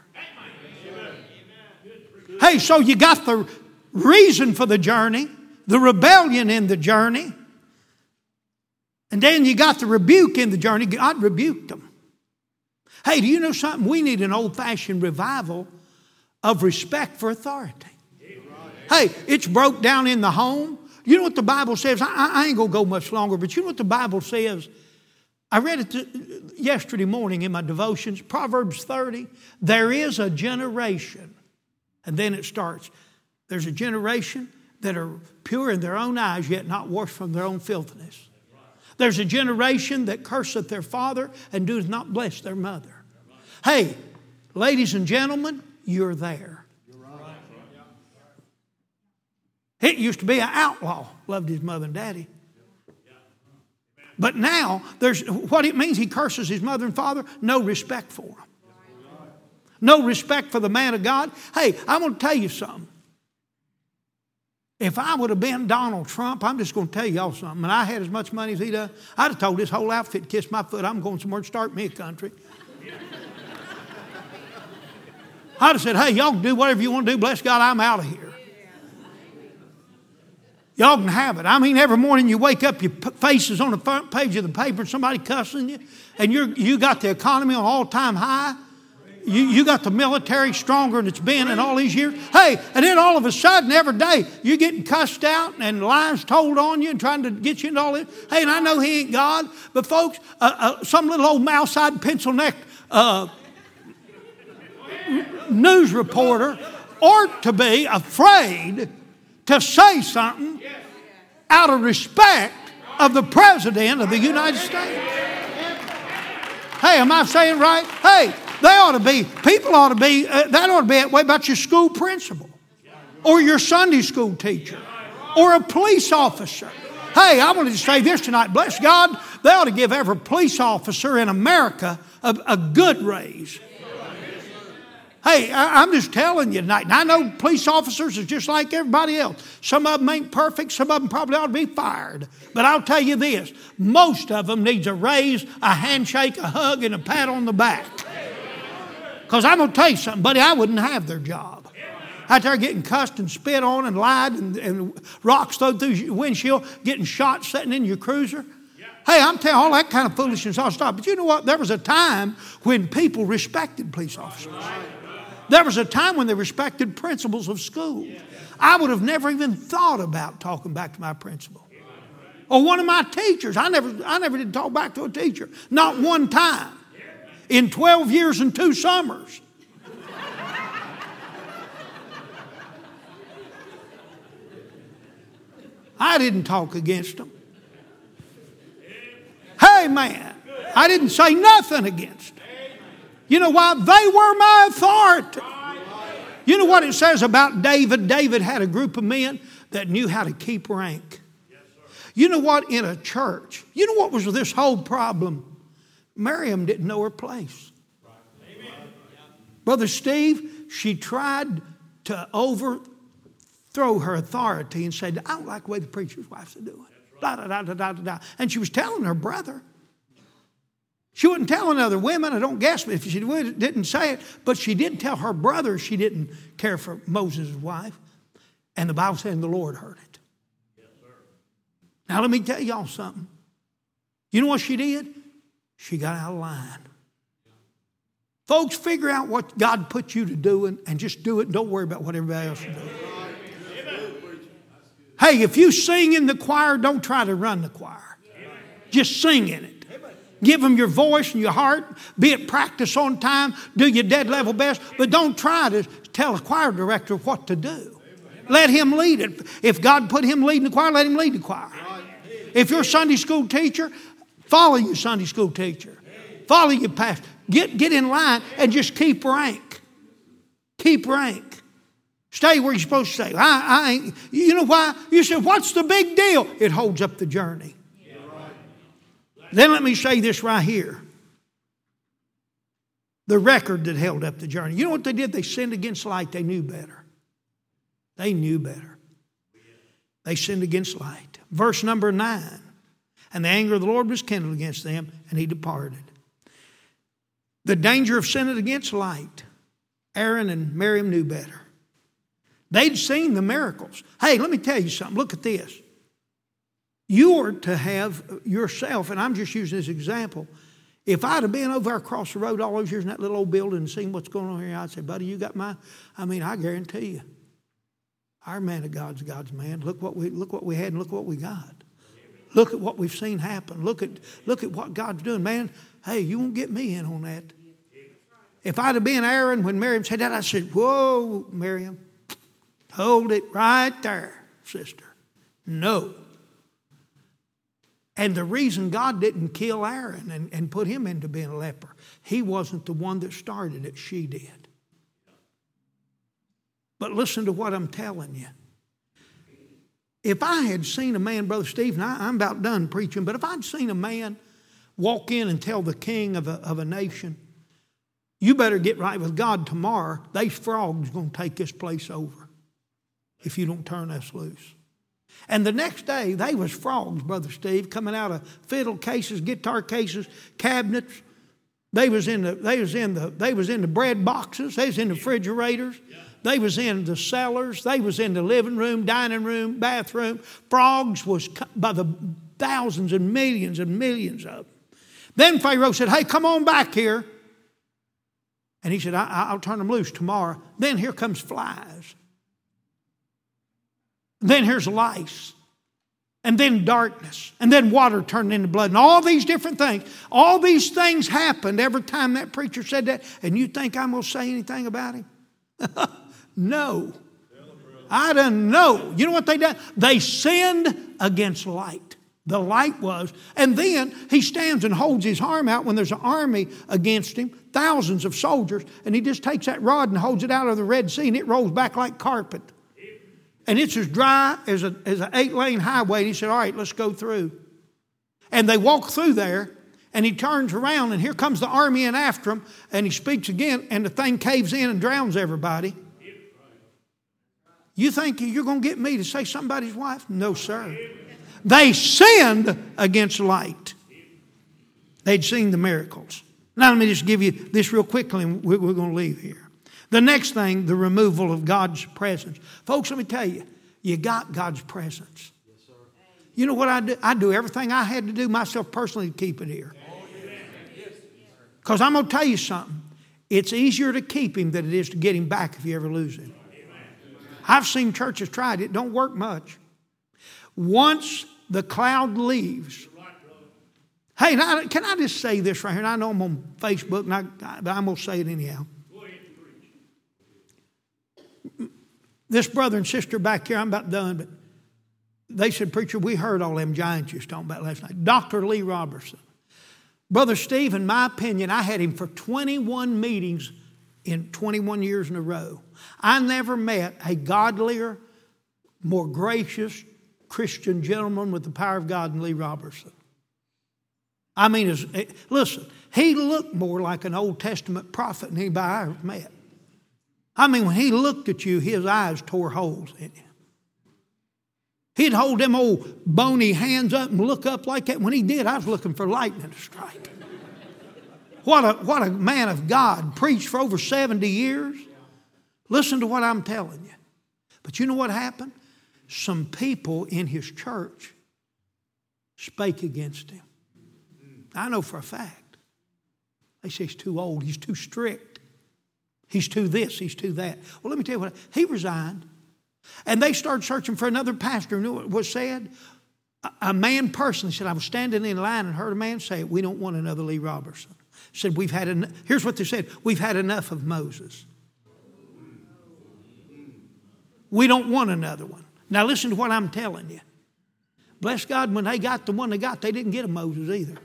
Hey, so you got the reason for the journey, the rebellion in the journey, and then you got the rebuke in the journey. God rebuked them. Hey, do you know something? We need an old fashioned revival of respect for authority. Hey, it's broke down in the home. You know what the Bible says? I, I ain't going to go much longer, but you know what the Bible says? I read it uh, yesterday morning in my devotions, Proverbs 30. There is a generation, and then it starts. There's a generation that are pure in their own eyes, yet not washed from their own filthiness. There's a generation that curseth their father and doeth not bless their mother. Hey, ladies and gentlemen, you're there. It used to be an outlaw, loved his mother and daddy. But now, there's what it means he curses his mother and father, no respect for them. No respect for the man of God. Hey, I'm going to tell you something. If I would have been Donald Trump, I'm just going to tell y'all something, and I had as much money as he does, I'd have told this whole outfit to kiss my foot. I'm going somewhere to start me a country. I'd have said, hey, y'all can do whatever you want to do. Bless God, I'm out of here. Y'all can have it. I mean, every morning you wake up, your face is on the front page of the paper, somebody cussing you, and you're, you got the economy on all time high. You, you got the military stronger than it's been in all these years. Hey, and then all of a sudden, every day, you're getting cussed out and lies told on you and trying to get you into all this. Hey, and I know He ain't God, but folks, uh, uh, some little old mouse eyed, pencil necked uh, news reporter ought to be afraid to say something out of respect of the President of the United States. Hey, am I saying right? Hey, they ought to be, people ought to be, uh, that ought to be way about your school principal or your Sunday school teacher or a police officer. Hey, I wanted to say this tonight. Bless God, they ought to give every police officer in America a, a good raise. Hey, I, am just telling you tonight. And I know police officers are just like everybody else. Some of them ain't perfect. Some of them probably ought to be fired. But I'll tell you this: most of them needs a raise, a handshake, a hug, and a pat on the back. Because I'm to tell you something, buddy, I wouldn't have their job. Out there getting cussed and spit on and lied and, and rocks thrown through your windshield, getting shot sitting in your cruiser. Hey, I'm telling all that kind of foolishness I'll stop. But you know what? There was a time when people respected police officers. There was a time when they respected principals of school. I would have never even thought about talking back to my principal. Or one of my teachers. I never, I never did talk back to a teacher. Not one time in 12 years and two summers. I didn't talk against them. Hey, man, I didn't say nothing against them. You know why? They were my authority. You know what it says about David? David had a group of men that knew how to keep rank. You know what? In a church, you know what was this whole problem? Miriam didn't know her place. Brother Steve, she tried to overthrow her authority and said, I don't like the way the preacher's wife's doing. Da, da, da, da, da, da. And she was telling her brother. She wasn't telling other women. I don't guess if she didn't say it, but she did tell her brother she didn't care for Moses' wife. And the Bible said the Lord heard it. Yes, now, let me tell y'all something. You know what she did? She got out of line. Folks, figure out what God put you to do and, just do it. Don't worry about what everybody else is doing. Hey, if you sing in the choir, don't try to run the choir. Just sing in it. Give them your voice and your heart. Be at practice on time. Do your dead level best. But don't try to tell a choir director what to do. Let him lead it. If God put him leading the choir, let him lead the choir. If you're a Sunday school teacher, Follow your Sunday school teacher. Follow your pastor. Get, get in line and just keep rank. Keep rank. Stay where you're supposed to stay. I, I ain't, you know why? You said, what's the big deal? It holds up the journey. Then let me say this right here. The record that held up the journey. You know what they did? They sinned against light. They knew better. They knew better. They sinned against light. Verse number nine. And the anger of the Lord was kindled against them, and he departed. The danger of sinning against light. Aaron and Miriam knew better. They'd seen the miracles. Hey, let me tell you something. Look at this. You are to have yourself, and I'm just using this example. If I'd have been over across the road all those years in that little old building and seen what's going on here, I'd say, buddy, you got my, I mean, I guarantee you, our man of God's God's man. Look what we, look what we had and look what we got. Look at what we've seen happen. Look at, look at what God's doing. Man, hey, you won't get me in on that. If I'd have been Aaron when Miriam said that, I said, Whoa, Miriam, hold it right there, sister. No. And the reason God didn't kill Aaron and, and put him into being a leper, he wasn't the one that started it, she did. But listen to what I'm telling you. If I had seen a man, Brother Stephen, I, am about done preaching, but if I'd seen a man walk in and tell the king of a, of a nation, you better get right with God tomorrow, these frogs going to take this place over if you don't turn us loose. And the next day, they was frogs, Brother Steve, coming out of fiddle cases, guitar cases, cabinets. They was in the, they was in the, they was in the bread boxes. They was in the refrigerators. They was in the cellars. They was in the living room, dining room, bathroom. Frogs was by the thousands and millions and millions of them. Then Pharaoh said, Hey, come on back here. And he said, I, will turn them loose tomorrow. Then here comes flies. Then here's lice. And then darkness. And then water turned into blood. And all these different things. All these things happened every time that preacher said that. And you think I'm going to say anything about him? no. I don't know. You know what they did? They sinned against light. The light was. And then he stands and holds his arm out when there's an army against him, thousands of soldiers, and he just takes that rod and holds it out of the Red Sea and it rolls back like carpet. And it's as dry as, a, as an eight lane highway. And he said, All right, let's go through. And they walk through there, and he turns around, and here comes the army in after him, and he speaks again, and the thing caves in and drowns everybody. You think you're going to get me to say somebody's wife? No, sir. They sinned against light. They'd seen the miracles. Now, let me just give you this real quickly, and we're going to leave here. The next thing, the removal of God's presence. Folks, let me tell you, you got God's presence. Yes, sir. you know what I do? I do everything I had to do myself personally to keep it here. Because I'm going to tell you something. It's easier to keep him than it is to get him back if you ever lose him. I've seen churches try it, it don't work much. Once the cloud leaves, hey, can I just say this right here? And I know I'm on Facebook, and I, but I'm going to say it anyhow. This brother and sister back here, I'm about done, but they said, Preacher, we heard all them giants you was talking about last night. Dr. Lee Roberson. Brother Steve, in my opinion, I had him for 21 meetings in 21 years in a row. I never met a godlier, more gracious Christian gentleman with the power of God than Lee Roberson. I mean, listen, he looked more like an Old Testament prophet than anybody I ever met. I mean, when he looked at you, his eyes tore holes in you. He'd hold them old bony hands up and look up like that. When he did, I was looking for lightning to strike. What a, what a man of God, preached for over 70 years. Listen to what I'm telling you. But you know what happened? Some people in his church spake against him. I know for a fact. They say he's too old, he's too strict, he's too this, he's too that. Well, let me tell you what, he resigned. And they started searching for another pastor. You know what was said? A man personally said, I was standing in line and heard a man say, We don't want another Lee Roberson. Said, We've had, en-. here's what they said, we've had enough of Moses. We don't want another one. Now, listen to what I'm telling you. Bless God, when they got the one they got, they didn't get a Moses either.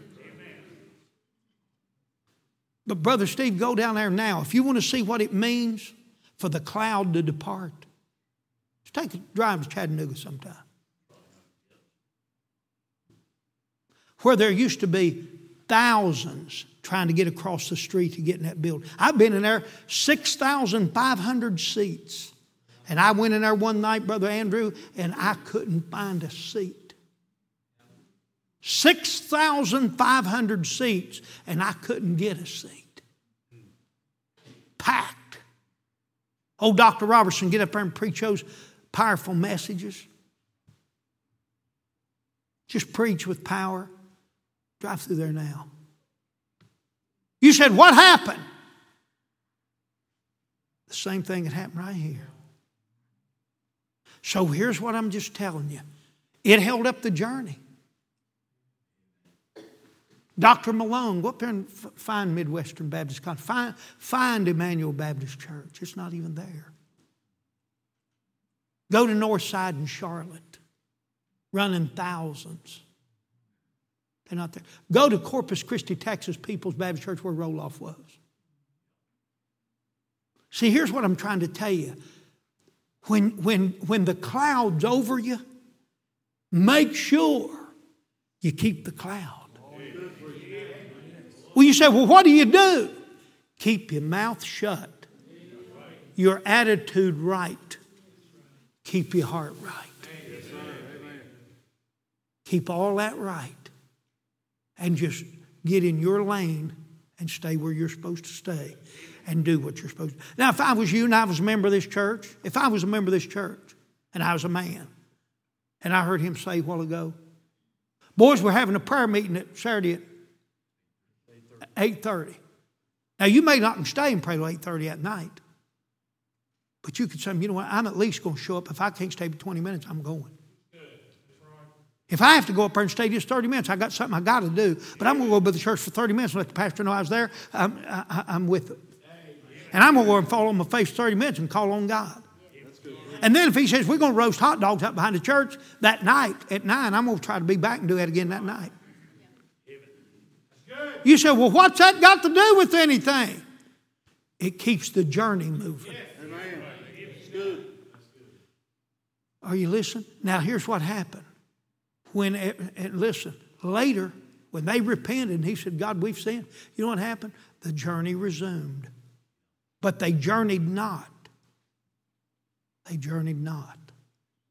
But, Brother Steve, go down there now. If you want to see what it means for the cloud to depart, just take a drive to Chattanooga sometime. Where there used to be thousands trying to get across the street to get in that building. I've been in there, 6,500 seats. And I went in there one night, Brother Andrew, and I couldn't find a seat. 6,500 seats, and I couldn't get a seat. Packed. Old Dr. Roberson get up there and preach those powerful messages. Just preach with power. Drive through there now. You said, What happened? The same thing that happened right here. So here's what I'm just telling you it held up the journey. Dr. Malone, go up there and find Midwestern Baptist College. Find, find Emmanuel Baptist Church. It's not even there. Go to Northside in Charlotte, running thousands. They're not there. Go to Corpus Christi, Texas, People's Baptist Church, where Roloff was. See, here's what I'm trying to tell you when, when, when the cloud's over you, make sure you keep the cloud. Well, you say, well, what do you do? Keep your mouth shut, your attitude right, keep your heart right. Keep all that right, and just get in your lane and stay where you're supposed to stay and do what you're supposed to. Now, if I was you and I was a member of this church, if I was a member of this church and I was a man, and I heard him say a while ago, boys, we're having a prayer meeting at Saturday at 8.30. Now you may not stay and pray till 8:30 at night. But you could say, you know what, I'm at least going to show up. If I can't stay for 20 minutes, I'm going. If I have to go up there and stay just 30 minutes, I got something I got to do. But I'm going to go to the church for 30 minutes and let the pastor know I was there. I'm, I, am with it. And I'm going to go and fall on my face 30 minutes and call on God. And then if he says we're going to roast hot dogs up behind the church that night at 9, I'm going to try to be back and do that again that night. You say, well, what's that got to do with anything? It keeps the journey moving. Are you listening? Now, here's what happened. When, and listen, later, when they repented and he said, God, we've sinned, you know what happened? The journey resumed. But they journeyed not. They journeyed not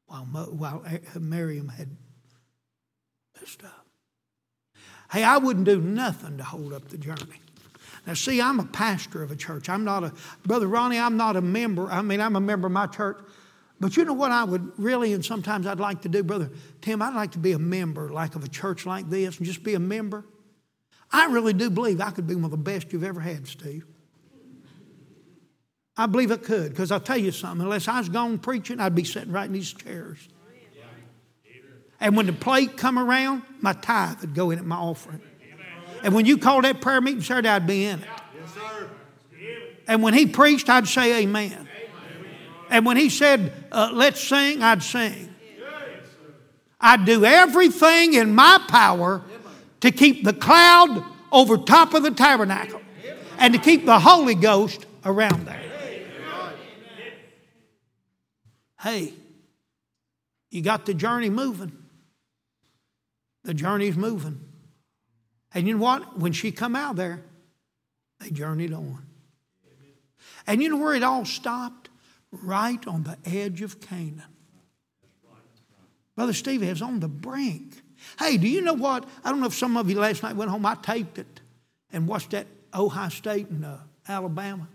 while, while eh, Miriam had messed up. Hey, I wouldn't do nothing to hold up the journey. Now, see, I'm a pastor of a church. I'm not a, Brother Ronnie, I'm not a member. I mean, I'm a member of my church. But you know what I would really, and sometimes I'd like to do, Brother Tim, I'd like to be a member like of a church like this and just be a member. I really do believe I could be one of the best you've ever had, Steve. I believe I could, because I'll tell you something, unless I was gone preaching, I'd be sitting right in these chairs. And when the plate come around, my tithe would go in at my offering. And when you called that prayer meeting, sir, I'd be in it. And when he preached, I'd say amen. And when he said, uh, let's sing, I'd sing. I'd do everything in my power to keep the cloud over top of the tabernacle and to keep the Holy Ghost around there. Hey, you got the journey moving. The journey's moving. And you know what? When she come out there, they journeyed on. And you know where it all stopped? right on the edge of Canaan. Brother Stevie is on the brink. Hey, do you know what? I don't know if some of you last night went home. I taped it and watched that Ohio State and uh, Alabama.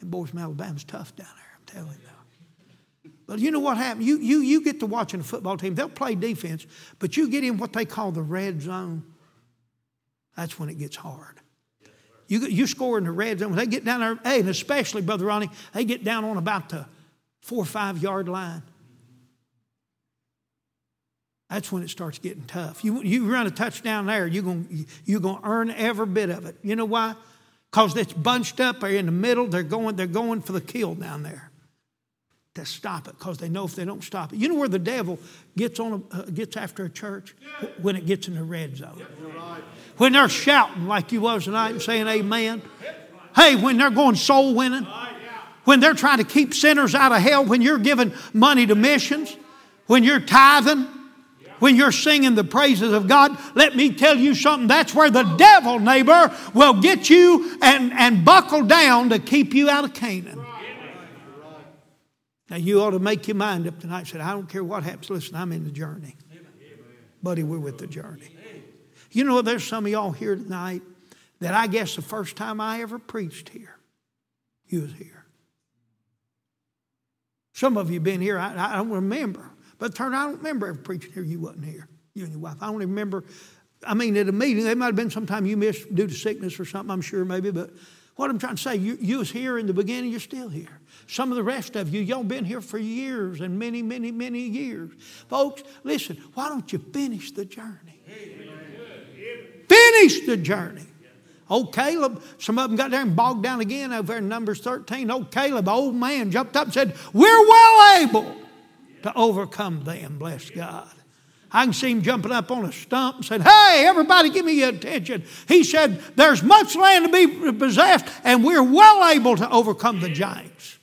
And boys from Alabama's tough down there, I'm telling you. But you know what happened? You, you, you get to watching a football team. They'll play defense, but you get in what they call the red zone. That's when it gets hard. You, you score in the red zone. When they get down there, hey, and especially, Brother Ronnie, they get down on about the four or five yard line. That's when it starts getting tough. You, you run a touchdown there, you're going you're gonna earn every bit of it. You know why? Because it's bunched up there in the middle. They're going, they're going for the kill down there to stop it because they know if they don't stop it. You know where the devil gets, on a, uh, gets after a church? When it gets in the red zone when they're shouting like you was tonight and saying amen. Hey, when they're going soul winning, when they're trying to keep sinners out of hell, when you're giving money to missions, when you're tithing, when you're singing the praises of God, let me tell you something. That's where the devil, neighbor, will get you and, and buckle down to keep you out of Canaan. Now, you ought to make your mind up tonight. Say, I don't care what happens. Listen, I'm in the journey. Buddy, we're with the journey. You know, there's some of y'all here tonight that I guess the first time I ever preached here, you was here. Some of you been here, I, I don't remember. But turn, I don't remember ever preaching here. You wasn't here. You and your wife. I don't even remember. I mean, at a meeting, it might have been sometime you missed due to sickness or something. I'm sure maybe. But what I'm trying to say, you, you was here in the beginning. You're still here. Some of the rest of you, y'all been here for years and many, many, many years. Folks, listen. Why don't you finish the journey? Finish the journey. Oh, Caleb, some of them got there and bogged down again over in Numbers 13. Old Caleb, old man, jumped up and said, We're well able to overcome them, bless God. I can see him jumping up on a stump and said, Hey, everybody give me your attention. He said, There's much land to be possessed, and we're well able to overcome the giants.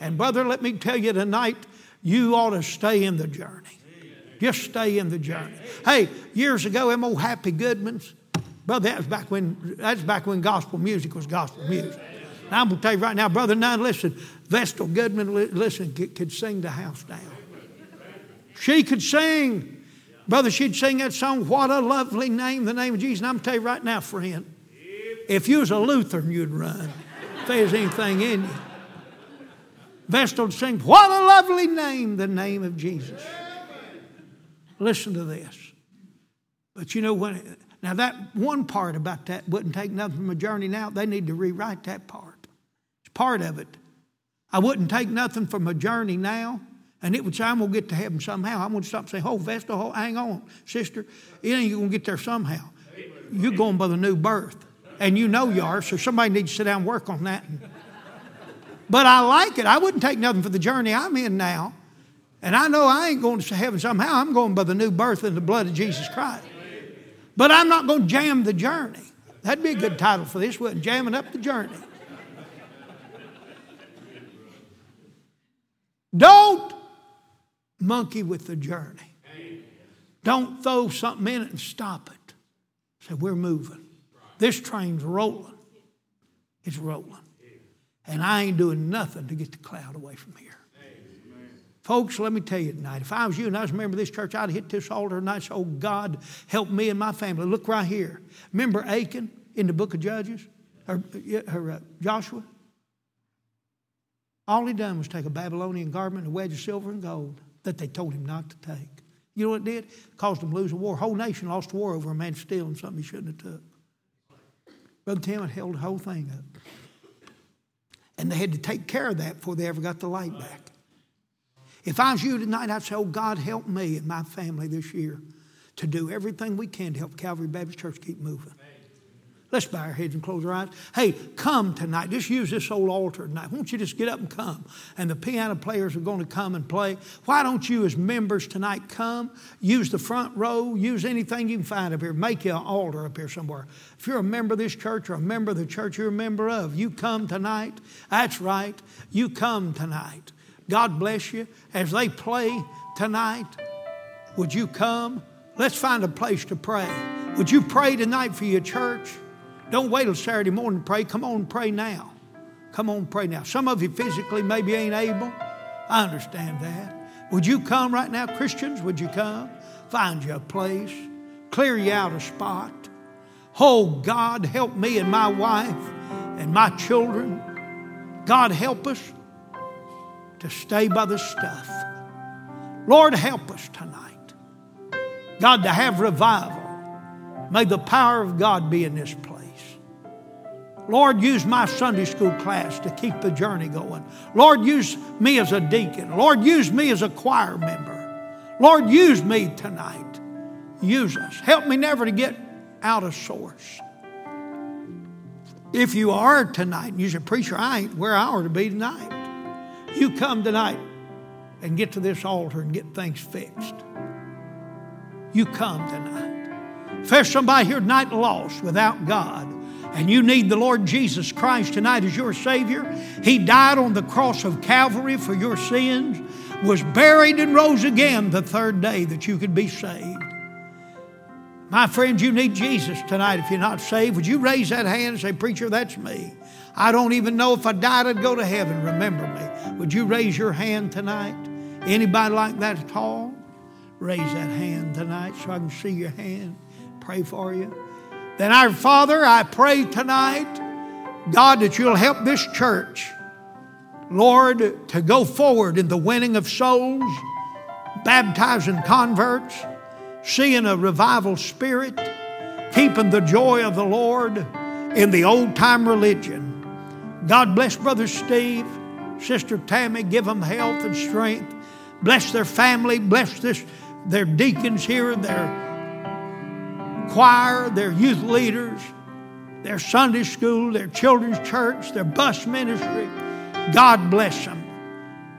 And, brother, let me tell you tonight, you ought to stay in the journey. Just stay in the journey. Hey, years ago, them old Happy Goodmans, Brother, that was back when that's back when gospel music was gospel music. Now I'm gonna tell you right now, brother Nine, listen, Vestal Goodman, listen, could, sing the house down. She could sing. Brother, she'd sing that song, What a Lovely Name, the name of Jesus. And I'm going to tell you right now, friend, if you was a Lutheran, you'd run. If there's anything in you. Vestal sing, What a lovely name, the name of Jesus. Listen to this. But you know when Now, that one part about that wouldn't take nothing from a journey now. They need to rewrite that part. It's part of it. I wouldn't take nothing from a journey now. And it would say, I'm going to get to heaven somehow. I'm going to stop and say, Oh, Vesta, oh, hang on, sister. You ain't going to get there somehow. You're going by the new birth. And you know you are, so somebody needs to sit down and work on that. But I like it. I wouldn't take nothing for the journey I'm in now. And I know I ain't going to heaven somehow. I'm going by the new birth in the blood of Jesus Christ. But I'm not going to jam the journey. That'd be a good title for this, wouldn't Jamming up the journey. Don't monkey with the journey. Don't throw something in it and stop it. Say, we're moving. This train's rolling. It's rolling. And I ain't doing nothing to get the cloud away from here. Folks, let me tell you tonight, if I was you and I was a member of this church, I'd hit this altar and I'd say, Oh, God, help me and my family. Look right here. Remember Achan in the book of Judges? Or, or uh, Joshua? All he done was take a Babylonian garment a wedge of silver and gold that they told him not to take. You know what it did? Caused him to lose a war. whole nation lost a war over a man stealing something he shouldn't have took. Brother Tim had held the whole thing up. And they had to take care of that before they ever got the light back. If I was you tonight, I'd say, Oh, God, help me and my family this year to do everything we can to help Calvary Baptist Church keep moving. Let's bow our heads and close our eyes. Hey, come tonight. Just use this old altar tonight. Won't you just get up and come? And the piano players are going to come and play. Why don't you, as members tonight, come? Use the front row. Use anything you can find up here. Make you an altar up here somewhere. If you're a member of this church or a member of the church you're a member of, you come tonight. That's right. You come tonight. God bless you. As they play tonight, would you come? Let's find a place to pray. Would you pray tonight for your church? Don't wait till Saturday morning to pray. Come on pray now. Come on pray now. Some of you physically maybe ain't able. I understand that. Would you come right now, Christians? Would you come? Find you a place. Clear you out a spot. Oh, God, help me and my wife and my children. God, help us to stay by the stuff. Lord, help us tonight. God, to have revival. May the power of God be in this place. Lord, use my Sunday school class to keep the journey going. Lord, use me as a deacon. Lord, use me as a choir member. Lord, use me tonight. Use us. Help me never to get out of source. If you are tonight and you say, Preacher, I ain't where I ought to be tonight, you come tonight and get to this altar and get things fixed. You come tonight. If there's somebody here tonight lost without God, and you need the Lord Jesus Christ tonight as your Savior, He died on the cross of Calvary for your sins, was buried and rose again the third day that you could be saved. My friends, you need Jesus tonight if you're not saved. Would you raise that hand and say, Preacher, that's me? I don't even know if I died, I'd go to heaven. Remember me. Would you raise your hand tonight? Anybody like that at all? Raise that hand tonight so I can see your hand. Pray for you. Then, our Father, I pray tonight, God, that you'll help this church, Lord, to go forward in the winning of souls, baptizing converts, seeing a revival spirit, keeping the joy of the Lord in the old time religion. God bless Brother Steve, Sister Tammy, give them health and strength. Bless their family, bless this, their deacons here, their choir, their youth leaders, their Sunday school, their children's church, their bus ministry. God bless them.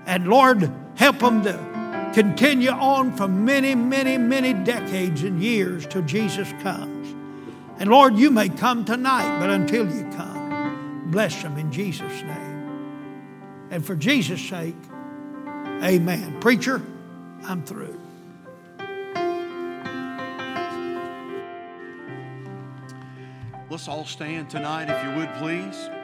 And Lord, help them to continue on for many, many, many decades and years till Jesus comes. And Lord, you may come tonight, but until you come, bless them in Jesus' name. And for Jesus' sake, amen. Preacher, I'm through. Let's all stand tonight, if you would, please.